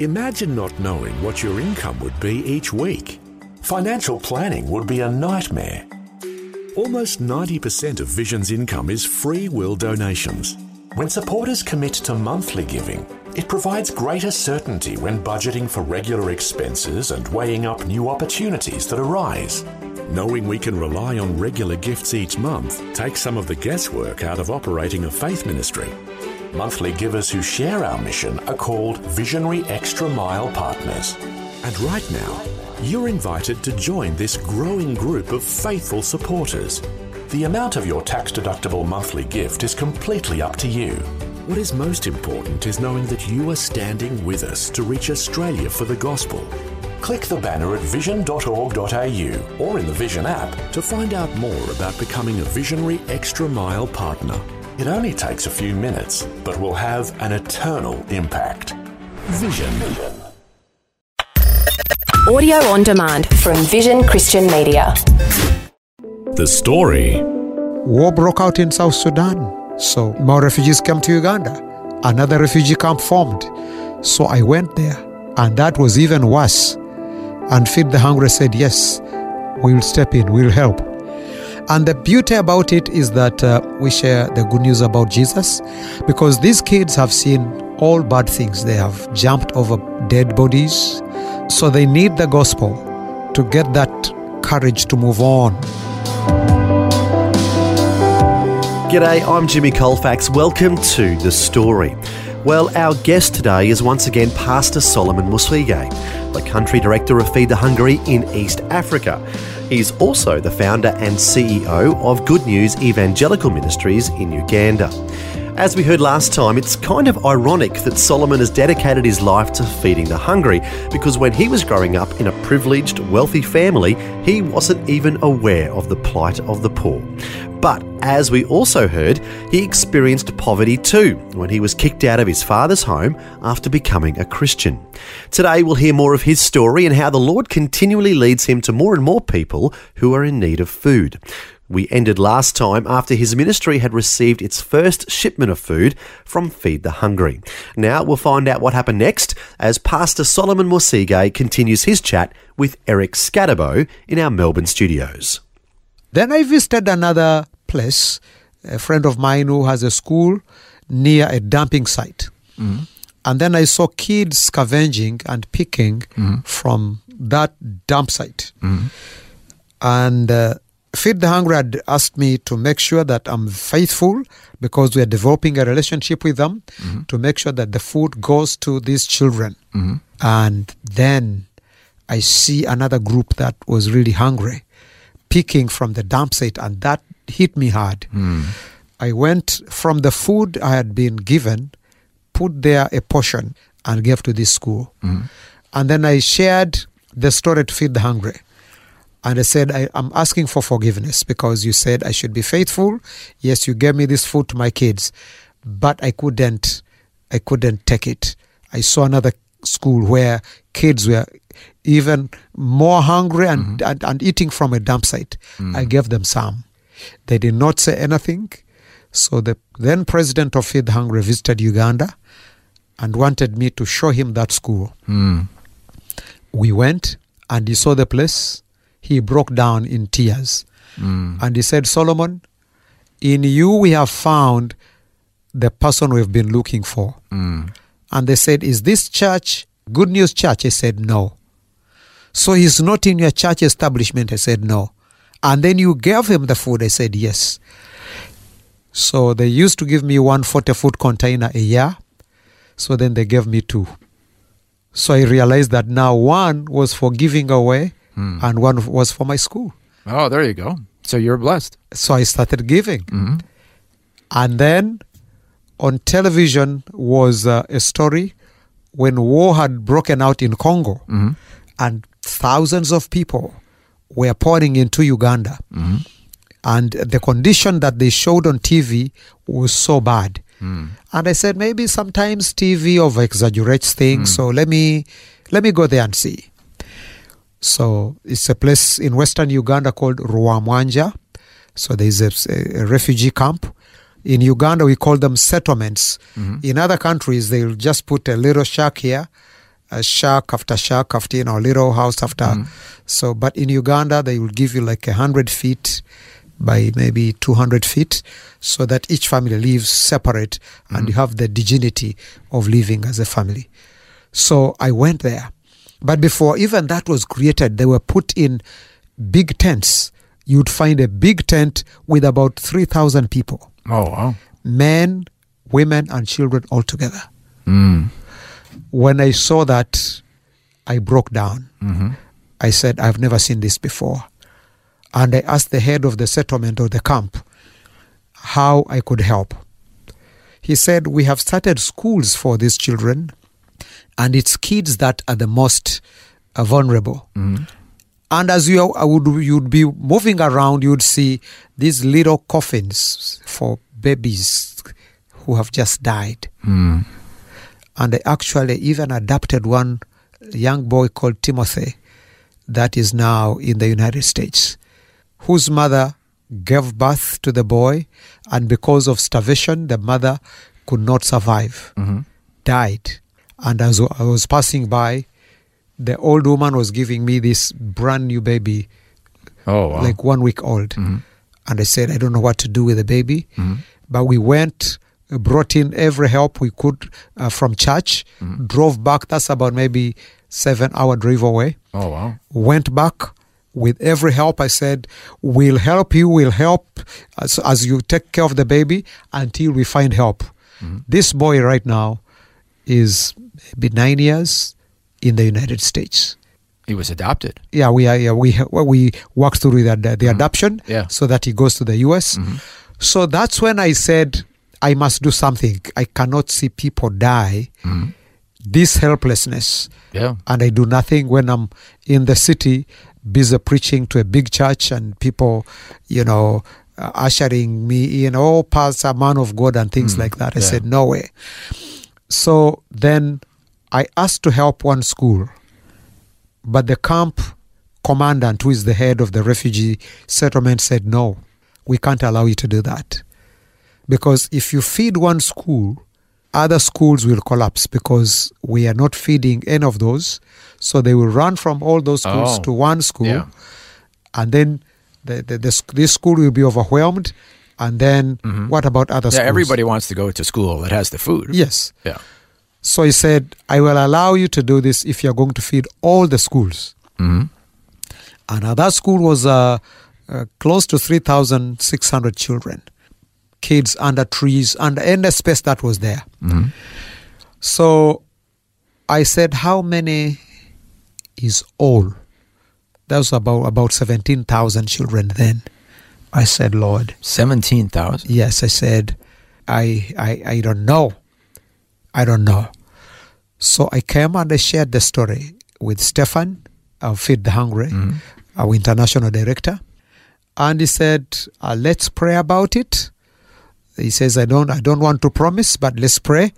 Imagine not knowing what your income would be each week. Financial planning would be a nightmare. Almost 90% of Vision's income is free will donations. When supporters commit to monthly giving, it provides greater certainty when budgeting for regular expenses and weighing up new opportunities that arise. Knowing we can rely on regular gifts each month takes some of the guesswork out of operating a faith ministry. Monthly givers who share our mission are called Visionary Extra Mile Partners. And right now, you're invited to join this growing group of faithful supporters. The amount of your tax deductible monthly gift is completely up to you. What is most important is knowing that you are standing with us to reach Australia for the gospel. Click the banner at vision.org.au or in the Vision app to find out more about becoming a Visionary Extra Mile partner. It only takes a few minutes, but will have an eternal impact. Vision. Audio on demand from Vision Christian Media. The story. War broke out in South Sudan. So more refugees came to Uganda. Another refugee camp formed. So I went there. And that was even worse. And Feed the Hungry said, Yes, we'll step in, we'll help. And the beauty about it is that uh, we share the good news about Jesus because these kids have seen all bad things. They have jumped over dead bodies. So they need the gospel to get that courage to move on. G'day, I'm Jimmy Colfax. Welcome to The Story. Well, our guest today is once again Pastor Solomon Mwesige, the country director of Feed the Hungry in East Africa. He's also the founder and CEO of Good News Evangelical Ministries in Uganda. As we heard last time, it's kind of ironic that Solomon has dedicated his life to feeding the hungry because when he was growing up in a privileged, wealthy family, he wasn't even aware of the plight of the poor. But as we also heard, he experienced poverty too when he was kicked out of his father's home after becoming a Christian. Today we'll hear more of his story and how the Lord continually leads him to more and more people who are in need of food. We ended last time after his ministry had received its first shipment of food from Feed the Hungry. Now we'll find out what happened next as Pastor Solomon Mwesige continues his chat with Eric Scatterbo in our Melbourne studios. Then I visited another place, a friend of mine who has a school near a dumping site. Mm-hmm. And then I saw kids scavenging and picking mm-hmm. from that dump site. Mm-hmm. And uh, Feed the Hungry had asked me to make sure that I'm faithful because we are developing a relationship with them to make sure that the food goes to these children. And then I see another group that was really hungry picking from the dump site, and that hit me hard. Hmm. I went from the food I had been given, put there a portion, and gave to this school. Hmm. And then I shared the story to feed the hungry. And I said, I, I'm asking for forgiveness because you said I should be faithful. Yes, you gave me this food to my kids, but I couldn't, I couldn't take it. I saw another school where kids were even more hungry and, mm-hmm. and, and eating from a dump site. Mm. I gave them some. They did not say anything. So the then president of Feed the Hungry visited Uganda and wanted me to show him that school. Hmm. We went and he saw the place. He broke down in tears. Hmm. And he said, Solomon, in you we have found the person we've been looking for. Hmm. And they said, Is this church Good News Church? I said, No. So he's not in your church establishment? I said, No. And then you gave him the food? I said, Yes. So they used to give me one 40 foot container a year. So then they gave me two. So I realized that now one was for giving away hmm. and one was for my school. Oh, there you go. So you're blessed. So I started giving. Mm-hmm. And then on television was uh, a story when war had broken out in Congo mm-hmm. and thousands of people were pouring into Uganda. Mm-hmm. And the condition that they showed on TV was so bad. Mm. And I said maybe sometimes TV over exaggerates things, mm. so let me let me go there and see. So it's a place in western Uganda called Rwamwanja. So there's a, a refugee camp. In Uganda, we call them settlements. Mm-hmm. In other countries, they'll just put a little shack here uh, shack after shack after you know little house after. So, but in Uganda they will give you like a hundred feet by maybe two hundred feet, so that each family lives separate and you have the dignity of living as a family. So I went there, but before even that was created, they were put in big tents. You'd find a big tent with about three thousand people Oh wow. men, women, and children all together. Mm. When I saw that, I broke down. Mm-hmm. I said, I've never seen this before. And I asked the head of the settlement or the camp how I could help. He said, We have started schools for these children, and it's kids that are the most uh, vulnerable. And as you would you'd be moving around, you'd see these little coffins for babies who have just died. Mm. And I actually even adopted one young boy called Timothy that is now in the United States, whose mother gave birth to the boy, and because of starvation, the mother could not survive, Mm-hmm. died. And as I was passing by, the old woman was giving me this brand new baby, Oh wow. like one week old. Mhm. And I said, I don't know what to do with the baby. Mhm. But we went, brought in every help we could uh, from church, mm-hmm. drove back. That's about maybe seven hour drive away. Oh wow. Went back with every help. I said, we'll help you, we'll help as, as you take care of the baby until we find help. Mm-hmm. This boy right now is maybe nine years in the United States He was adopted. yeah we are yeah, we well, we worked through the, the, the adoption Yeah. so that he goes to the us so that's when i said i must do something i cannot see people die this helplessness Yeah. and i do nothing when i'm in the city busy preaching to a big church and people you know uh, ushering me in oh pastor man of god and things like that i Yeah. said no way so then i asked to help one school but the camp commandant, who is the head of the refugee settlement, said, No, we can't allow you to do that. Because if you feed one school, other schools will collapse because we are not feeding any of those. So they will run from all those schools Oh, to one school. yeah. And then the, the, the, this school will be overwhelmed. And then what about other Mm-hmm. Yeah. schools? Everybody wants to go to school that has the food. Yes. Yeah. So he said, I will allow you to do this if you're going to feed all the schools. Mm-hmm. And that school was uh, uh, close to 3,600 children, kids under trees, and any space that was there. Mm-hmm. So I said, How many is all? That was about, about 17,000 children then. I said, Lord, Seventeen thousand. Yes, I said, I, I, I don't know. I don't know. So I came and I shared the story with Stefan, our Feed the Hungry, our international director. And he said, uh, let's pray about it. He says, I don't, I don't want to promise, but let's pray.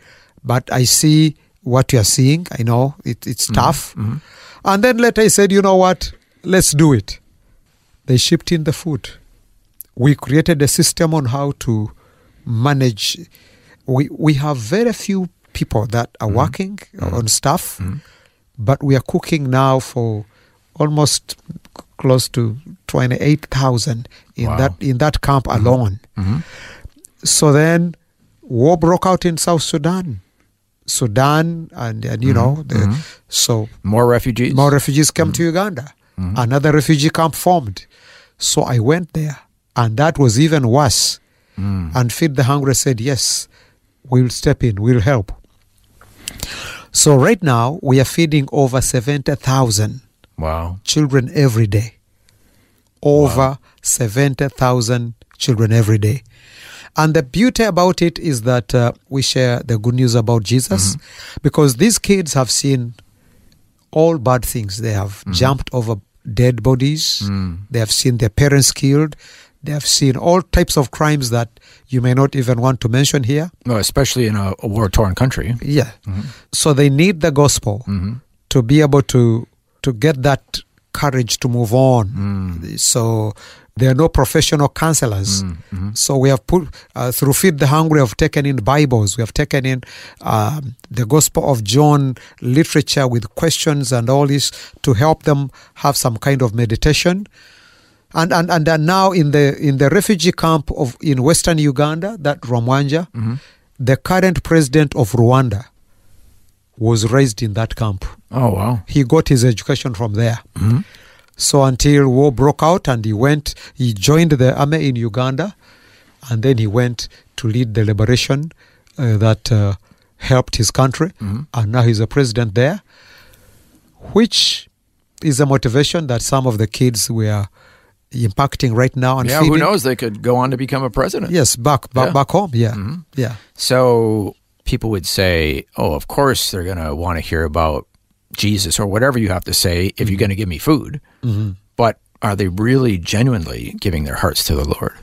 But I see what you are seeing. I know it, it's mm-hmm. tough. Mm-hmm. And then later he said, you know what? Let's do it. They shipped in the food we created a system on how to manage we we have very few people that are mm-hmm. working on stuff but we are cooking now for almost close to 28,000 in Wow. that in that camp alone so then war broke out in south sudan sudan and, and you mm-hmm. know the, mm-hmm. so More refugees. more refugees came to mm-hmm. Uganda. Another refugee camp formed. So I went there, and that was even worse. Mm. And Feed the Hungry said, Yes, we'll step in, we'll help. So right now, we are feeding over 70,000 Wow. children every day. Over 70,000 children every day. And the beauty about it is that uh, we share the good news about Jesus mm-hmm. because these kids have seen all bad things. They have mm-hmm. jumped over dead bodies, mm. they have seen their parents killed, they have seen all types of crimes that you may not even want to mention here. No, especially in a, a war-torn country. Yeah. Mm-hmm. So they need the gospel to be able to to get that courage to move on. Mm. So There are no professional counselors. So we have put, uh, through Feed the Hungry, have taken in Bibles. We have taken in um, the Gospel of John literature with questions and all this to help them have some kind of meditation. And, and, and now in the in the refugee camp of in western Uganda, that Rwamwanja, the current president of Rwanda was raised in that camp. Oh wow. He got his education from there. So until war broke out, and he went, he joined the army in Uganda, and then he went to lead the liberation uh, that uh, helped his country, and now he's a president there, which is a motivation that some of the kids we are impacting right now and Yeah, who knows? They could go on to become a president. Yes, back back, Yeah. back home. Yeah, yeah. So people would say, "Oh, of course they're going to want to hear about Jesus or whatever you have to say if you're going to give me food." But are they really genuinely giving their hearts to the Lord?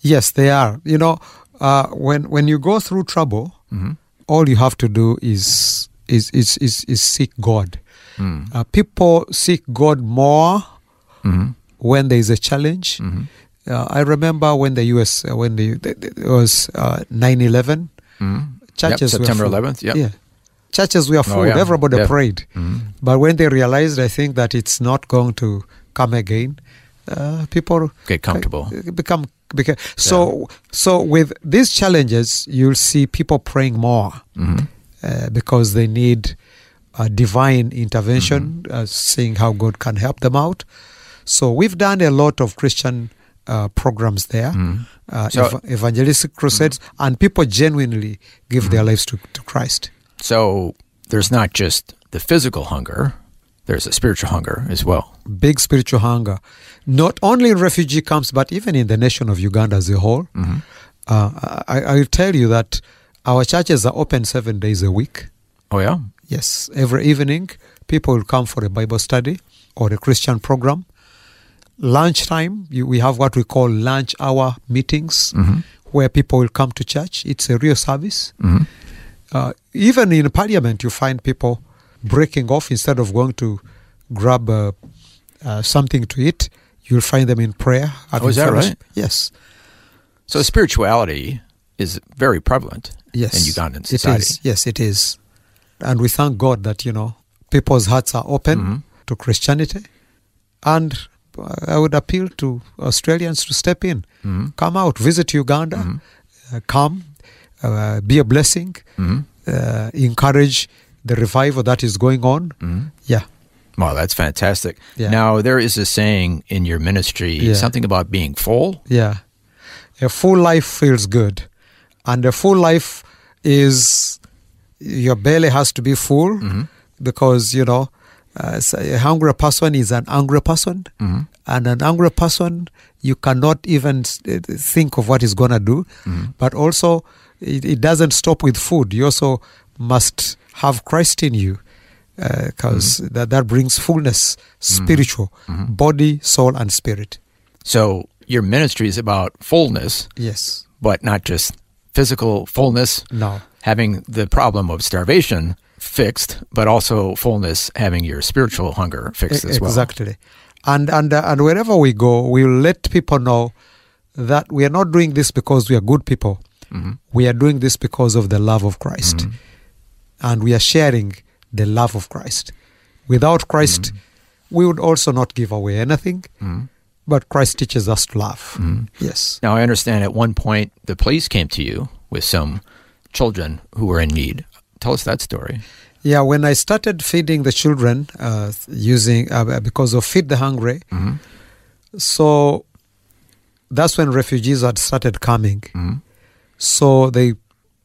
Yes, they are. You know, uh, when when you go through trouble, all you have to do is is is is, is seek God. Uh, people seek God more when there is a challenge. Uh, I remember when the U.S. Uh, when the, the, it was uh, 9/11, churches were September full. 11th, yep. Yeah, churches were full. yeah. Everybody Yeah. prayed, but when they realized, I think that it's not going to come again. Uh, people Get comfortable. become because so so with these challenges you'll see people praying more uh, because they need uh, divine intervention uh, seeing how god can help them out so we've done a lot of christian uh, programs there uh, So- ev- evangelistic crusades and people genuinely give their lives to, to christ So there's not just the physical hunger; there's a spiritual hunger as well. big spiritual hunger, not only in refugee camps, but even in the nation of Uganda as a whole. Mm-hmm. Uh, I, I will tell you that our churches are open seven days a week. Oh yeah. Yes, every evening, people will come for a Bible study or a Christian program. Lunchtime, you, we have what we call lunch hour meetings mm-hmm. where people will come to church. It's a real service. Mm-hmm. Uh, even in parliament, you find people breaking off instead of going to grab uh, uh, something to eat. You'll find them in prayer. Oh, is that fellowship. right? Yes. So spirituality is very prevalent Yes. in Ugandan It society. is. Yes, it is. And we thank God that, you know, people's hearts are open Mm-hmm. to Christianity. And I would appeal to Australians to step in. Mm-hmm. Come out, visit Uganda, uh, come, uh, be a blessing, Mm-hmm. uh, encourage the revival that is going on. Yeah. Wow, that's fantastic. Yeah. Now there is a saying in your ministry, Yeah. something about being full. Yeah. A full life feels good. And a full life is your belly has to be full because, you know, uh, a hungry person is an angry person. And an angry person, you cannot even uh, think of what he's going to do. But also, it, it doesn't stop with food. You also must have Christ in you uh, because mm-hmm. that, that brings fullness, mm-hmm. spiritual, mm-hmm. body, soul, and spirit. So your ministry is about fullness, Yes. but not just physical fullness, No. having the problem of starvation fixed, but also fullness, having your spiritual hunger fixed as well. Exactly. And and uh, and wherever we go, we will let people know that we are not doing this because we are good people. Mm-hmm. We are doing this because of the love of Christ, and we are sharing the love of Christ. Without Christ, Mm-hmm. we would also not give away anything. But Christ teaches us to love. Mm-hmm. Yes. Now I understand at one point the police came to you with some children who were in need. Tell us that story. Yeah, when I started feeding the children uh, using uh, because of Feed the Hungry, so that's when refugees had started coming. So they,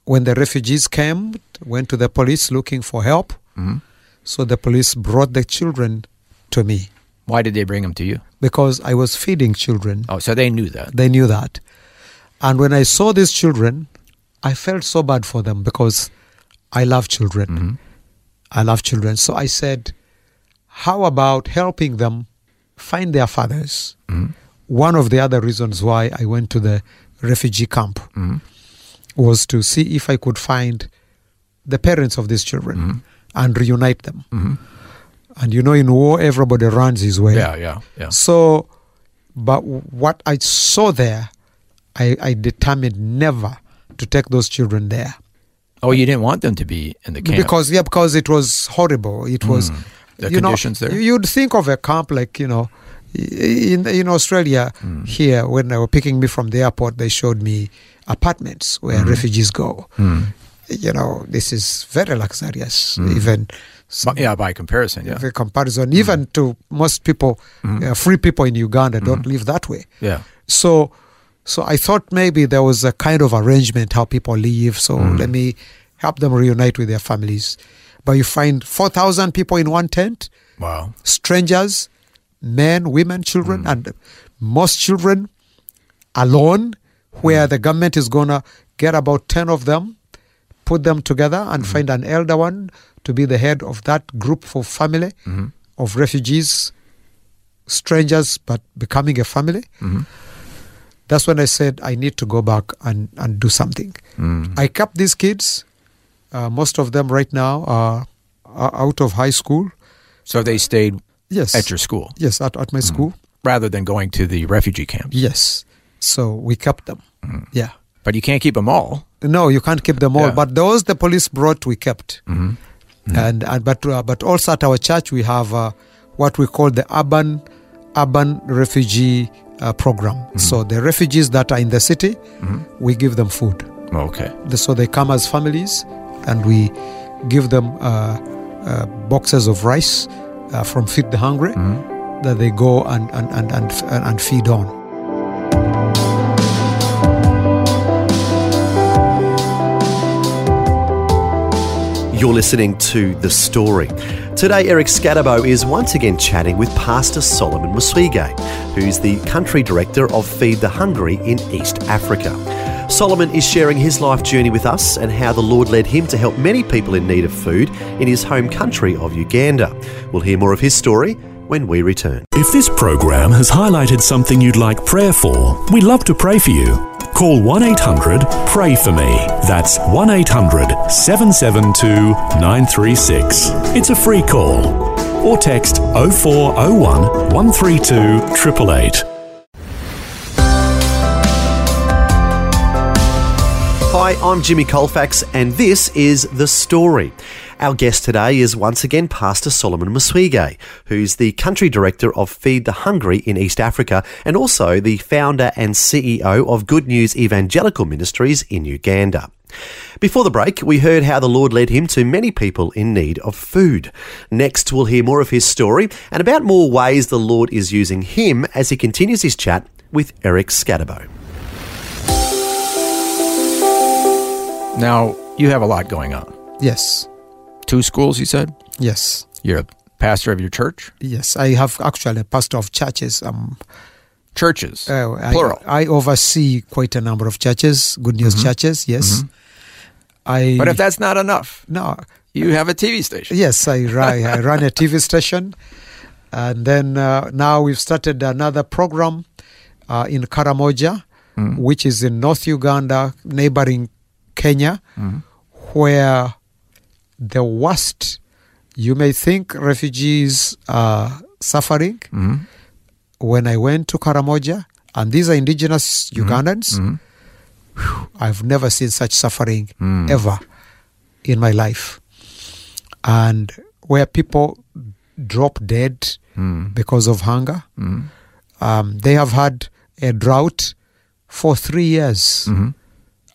when the refugees came, went to the police looking for help. Mm-hmm. So the police brought the children to me Why did they bring them to you? because I was feeding children. Oh, so they knew that. They knew that. And when I saw these children, I felt so bad for them because I love children. Mm-hmm. I love children. So I said, how about helping them find their fathers? Mm-hmm. One of the other reasons why I went to the refugee camp was to see if I could find the parents of these children and reunite them. And you know, in war, everybody runs his way. Yeah, yeah, yeah. So But what I saw there, I, I determined never to take those children there Oh, you didn't want them to be in the camp because yeah, because it was horrible. It was Mm. The you know, conditions there? you- You'd think of a camp like you know, in in Australia Mm. here when they were picking me from the airport, they showed me apartments Mm. where refugees go. You know, this is very luxurious, Mm. even. Yeah, by comparison, yeah. By comparison, even to most people, uh, free people in Uganda don't live that way. Yeah. So, so I thought maybe there was a kind of arrangement how people live. So let me help them reunite with their families. But you find four thousand people in one tent, Wow. strangers, men, women, children, mm. and most children alone. Where mm. the government is gonna get about ten of them, put them together, and mm-hmm. find an elder one to be the head of that group for family mm-hmm. of refugees, strangers, but becoming a family mm-hmm. that's when I said I need to go back and, and do something. Mm. I kept these kids. Uh, most of them right now are, are out of high school. So they stayed Yes. at your school Yes, at, at my school. rather than going to the refugee camp. Yes. So we kept them. Yeah. But you can't keep them all. No, you can't keep them all. Yeah. But those the police brought, we kept. And, and but uh, but also at our church we have uh, what we call the urban urban refugee uh, program. So the refugees that are in the city, we give them food. Okay. So they come as families and we give them uh, uh, boxes of rice uh, from feed the hungry that they go and and, and, and, and feed on You're listening to The Story. Today, Eric Scadabo is once again chatting with Pastor Solomon Mwesige, who's the country director of Feed the Hungry in East Africa. Solomon is sharing his life journey with us and how the Lord led him to help many people in need of food in his home country of Uganda. We'll hear more of his story when we return. If this program has highlighted something you'd like prayer for, we'd love to pray for you. Call 1 800 Pray For Me. That's 1 800 772 936. It's a free call. Or text 0401 132 888. Hi, I'm Jimmy Colfax, and this is The Story. Our guest today is once again Pastor Solomon Mwesige, who's the country director of Feed the Hungry in East Africa and also the founder and CEO of Good News Evangelical Ministries in Uganda. Before the break, we heard how the Lord led him to many people in need of food. Next, we'll hear more of his story and about more ways the Lord is using him as he continues his chat with Eric Scadabo. Now, you have a lot going on. yes Two schools, you said? yes You're a pastor of your church? yes i have actually a pastor of churches um Churches. uh, I, Plural. I oversee quite a number of churches good news churches yes i but if that's not enough, no you have a TV station. Yes, I, ri- I run a TV station. And then uh, now we've started another program uh, in Karamoja, which is in North Uganda, neighboring Kenya, mm-hmm. where the worst, you may think refugees are suffering. Mm-hmm. When I went to Karamoja, and these are indigenous mm-hmm. Ugandans, whew, I've never seen such suffering mm. ever in my life. And where people drop dead mm. because of hunger. Mm. Um, they have had a drought for three years,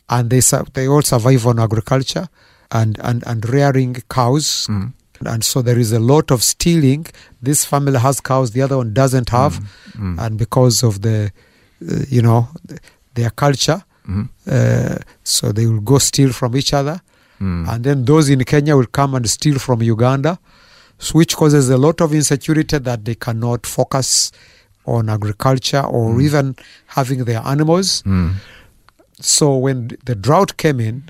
and they su- they all survive on agriculture and and and rearing cows. Mm. And so there is a lot of stealing. This family has cows, the other one doesn't have, mm. Mm. and because of the, uh, you know, th- their culture, uh, so they will go steal from each other. And then those in Kenya will come and steal from Uganda, which causes a lot of insecurity that they cannot focus on agriculture or even having their animals. So when the drought came in,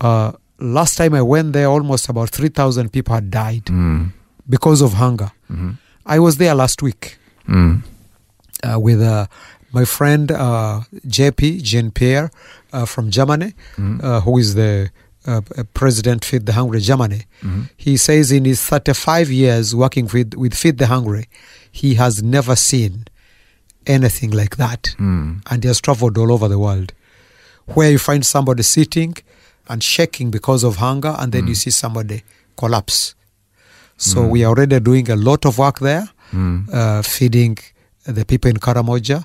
uh, last time I went there, almost about three thousand people had died because of hunger. I was there last week uh, with uh, my friend uh, JP Jean Pierre uh, from Germany, uh, who is the president Feed the Hungry Germany. He says in his 35 years working with, with Feed the Hungry, he has never seen anything like that. And he has traveled all over the world. Where you find somebody sitting and shaking because of hunger, and then you see somebody collapse. So we are already doing a lot of work there, uh, feeding the people in Karamoja,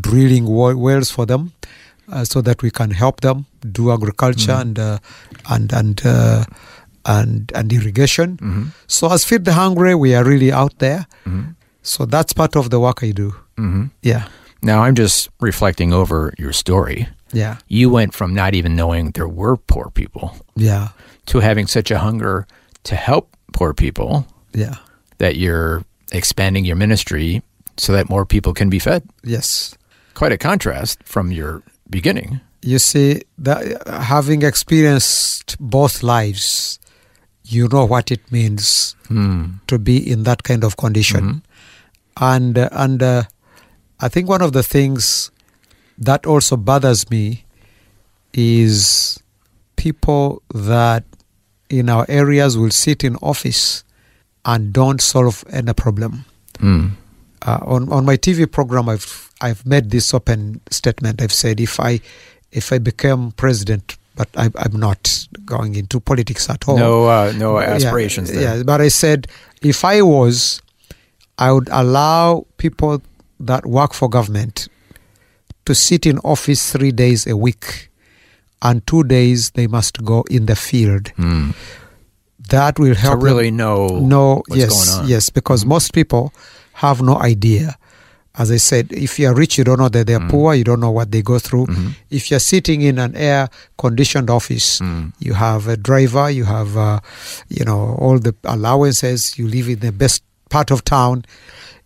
drilling wa- wells for them, uh, so that we can help them do agriculture and uh, and and uh, and and irrigation. So as feed the hungry, we are really out there. So that's part of the work I do. hmm Yeah, Now I'm just reflecting over your story. yeah, You went from not even knowing there were poor people yeah, to having such a hunger to help poor people yeah. that you're expanding your ministry so that more people can be fed. Yes. Quite a contrast from your beginning. You see, that, having experienced both lives, you know what it means to be in that kind of condition. And uh, and uh, I think one of the things that also bothers me is people that in our areas will sit in office and don't solve any problem. Mm. Uh, on on my TV program, I've I've made this open statement. I've said if I if I became president, but I, I'm not going into politics at all. No, uh, no Yeah, aspirations there. Yeah, but I said if I was, I would allow people that work for government to sit in office three days a week, and two days they must go in the field. Mm. That will help them really know know what's yes yes because most people have no idea as i said if you're rich you don't know that they're Mm. poor you don't know what they go through Mm-hmm. if you're sitting in an air conditioned office Mm. you have a driver you have uh, you know all the allowances you live in the best part of town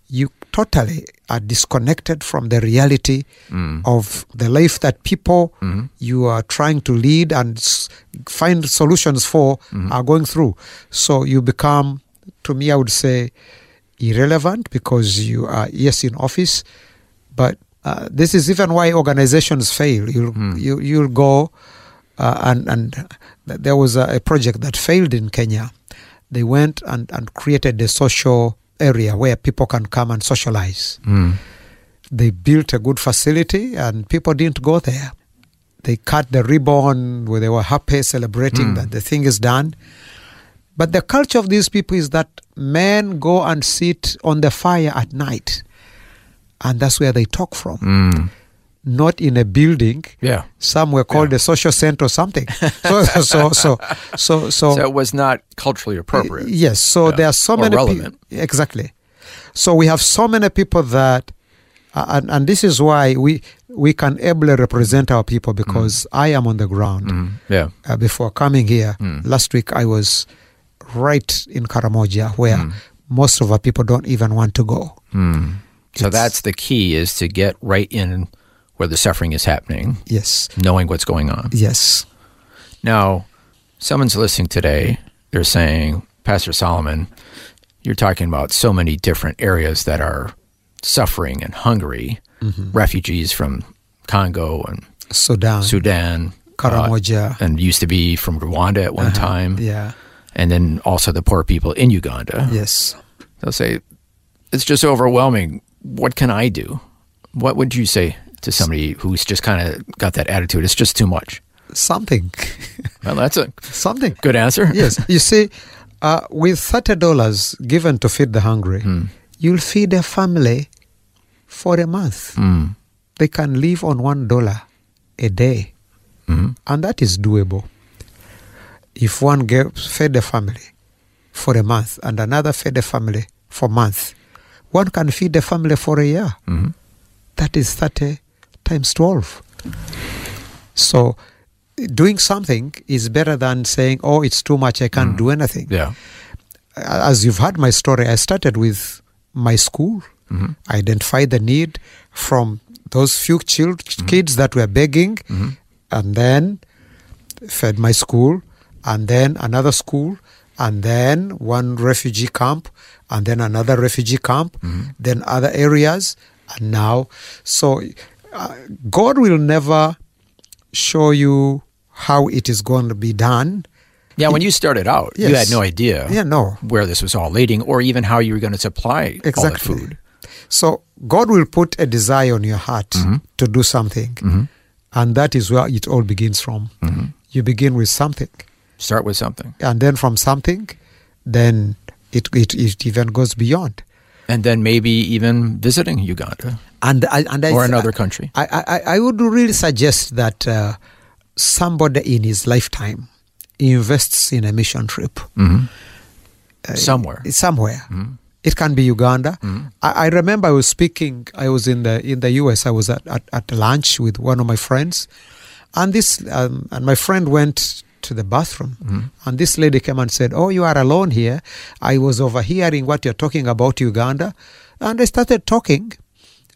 you totally are disconnected from the reality Mm. of the life that people Mhm. you are trying to lead and s- find solutions for Mm-hmm. are going through. So you become, to me, I would say, irrelevant because you are, yes, in office, but uh, this is even why organizations fail. You'll, Hmm. you, you'll go, uh, and, and there was a, a project that failed in Kenya. They went and, and created a social area where people can come and socialize Mm. they built a good facility and people didn't go there. They cut the ribbon where they were happy celebrating that the thing is done. But the culture of these people is that men go and sit on the fire at night. And that's where they talk from. Mm. Not in a building. Yeah. Somewhere called a social center or something. So so so so so, So it was not culturally appropriate. Yes. So Yeah. there are so Or many relevant. people. Exactly. So we have so many people that, uh, and, and this is why we we can ably represent our people because I am on the ground. Mm. Yeah. Uh, before coming here Mm. last week, I was right in Karamoja, where Mm. most of our people don't even want to go. Mm. So It's- that's the key is to get right in where the suffering is happening, Yes. knowing what's going on. Yes. Now, someone's listening today, they're saying, Pastor Solomon, you're talking about so many different areas that are suffering and hungry, refugees from Congo and Sudan, Sudan, uh, Karamoja. and used to be from Rwanda at one Uh-huh. time, Yeah. and then also the poor people in Uganda. Yes. They'll say, it's just overwhelming. What can I do? What would you say to somebody who's just kind of got that attitude? It's just too much. Something. Well, that's a Something. good answer. yes. You see, uh, with thirty dollars given to feed the hungry, you'll feed a family for a month. Mm. They can live on one dollar a day, Mhm. and that is doable. If one gave, fed a family for a month and another fed a family for a month, one can feed a family for a year. Mhm. That is thirty times twelve. So. Doing something is better than saying, "Oh, it's too much. I can't mm. do anything." Yeah. as you've heard my story, I started with my school. Mhm. I identified the need from those few chil- mm-hmm. kids that were begging, mm-hmm. and then fed my school, and then another school, and then one refugee camp, and then another refugee camp, mm-hmm. then other areas, and now. So uh, God will never show you how it is going to be done. Yeah, when you started out, you had no idea Yeah, no. where this was all leading or even how you were going to supply all that food. So God will put a desire on your heart mm-hmm. to do something, mm-hmm. and that is where it all begins from. Mm-hmm. You begin with something, Start with something. and then from something, then it it, it even goes beyond. And then maybe even visiting Uganda And I, and I, or another country. I, I, I would really suggest that uh, somebody in his lifetime invests in a mission trip mm-hmm. uh, Somewhere. somewhere. Mm-hmm. It can be Uganda. Mm-hmm. I, I remember I was speaking. I was in the in the US. I was at, at, at lunch with one of my friends, and this um, and my friend went to the bathroom, and this lady came and said, "Oh, you are alone here. I was overhearing what you're talking about Uganda," and I started talking,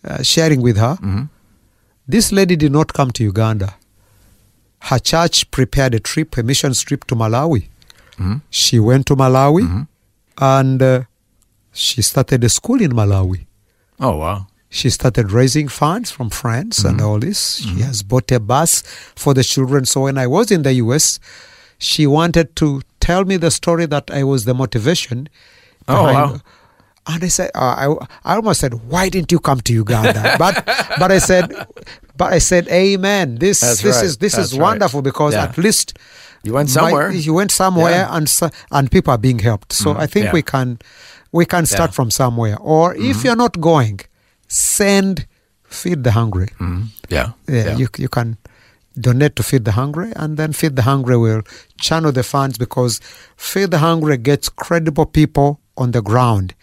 uh, sharing with her. Mm-hmm. This lady did not come to Uganda. Her church prepared a trip, a mission trip to Malawi. Mm-hmm. She went to Malawi mm-hmm. and uh, she started a school in Malawi. Oh, wow. She started raising funds from friends and all this. She has bought a bus for the children. So when I was in the US, she wanted to tell me the story that I was the motivation. Oh, wow. And I said, uh, I, I almost said, why didn't you come to Uganda? but but I said, but I said, Amen. This That's this right. is this That's is right. wonderful because Yeah. at least You went my- somewhere. you went somewhere, Yeah. Mm-hmm. and and people are being helped. So I think Yeah. we can we can start. Mm-hmm. from somewhere. Or if you're not going, send feed the hungry. Yeah. Yeah, You you can donate to feed the hungry, and then feed the hungry will channel the funds because feed the hungry gets credible people on the ground.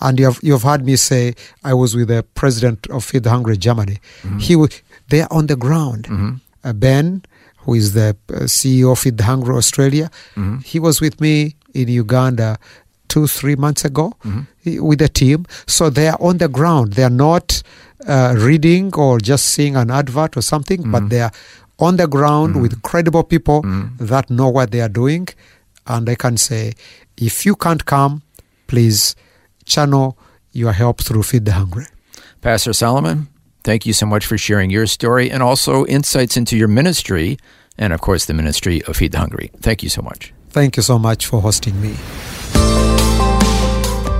And you have you've heard me say I was with the president of Feed the Hungry Germany. Mm-hmm. He was there on the ground. Mm-hmm. Uh, ben, who is the uh, CEO of Feed the Hungry Australia, mm-hmm. he was with me in Uganda two three months ago he- with a team. So they are on the ground. They are not uh, reading or just seeing an advert or something, but they are on the ground with credible people that know what they are doing. And I can say, if you can't come, please channel your help through Feed the Hungry. Pastor Solomon, thank you so much for sharing your story and also insights into your ministry and, of course, the ministry of Feed the Hungry. Thank you so much. Thank you so much for hosting me.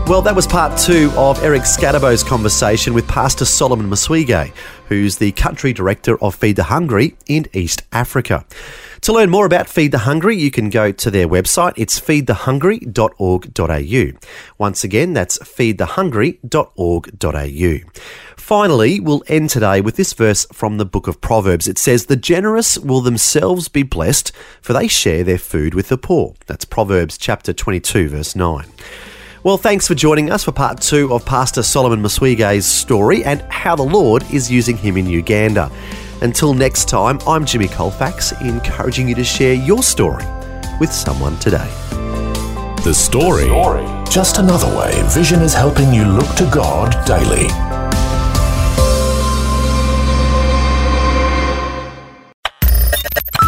Well, that was part two of Eric Scadabo's conversation with Pastor Solomon Mwesige, who's the country director of Feed the Hungry in East Africa. To learn more about Feed the Hungry, you can go to their website. It's feedthehungry.org.au. Once again, that's feedthehungry.org.au. Finally, we'll end today with this verse from the book of Proverbs. It says, The generous will themselves be blessed, for they share their food with the poor. That's Proverbs chapter 22, verse 9. Well, thanks for joining us for part two of Pastor Solomon Mwesige's story and how the Lord is using him in Uganda. Until next time, I'm Jimmy Colfax, encouraging you to share your story with someone today. The story. Just another way Vision is helping you look to God daily.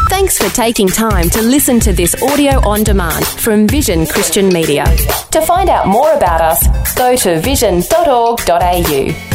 Thanks for taking time to listen to this audio on demand from Vision Christian Media. To find out more about us, go to vision.org.au.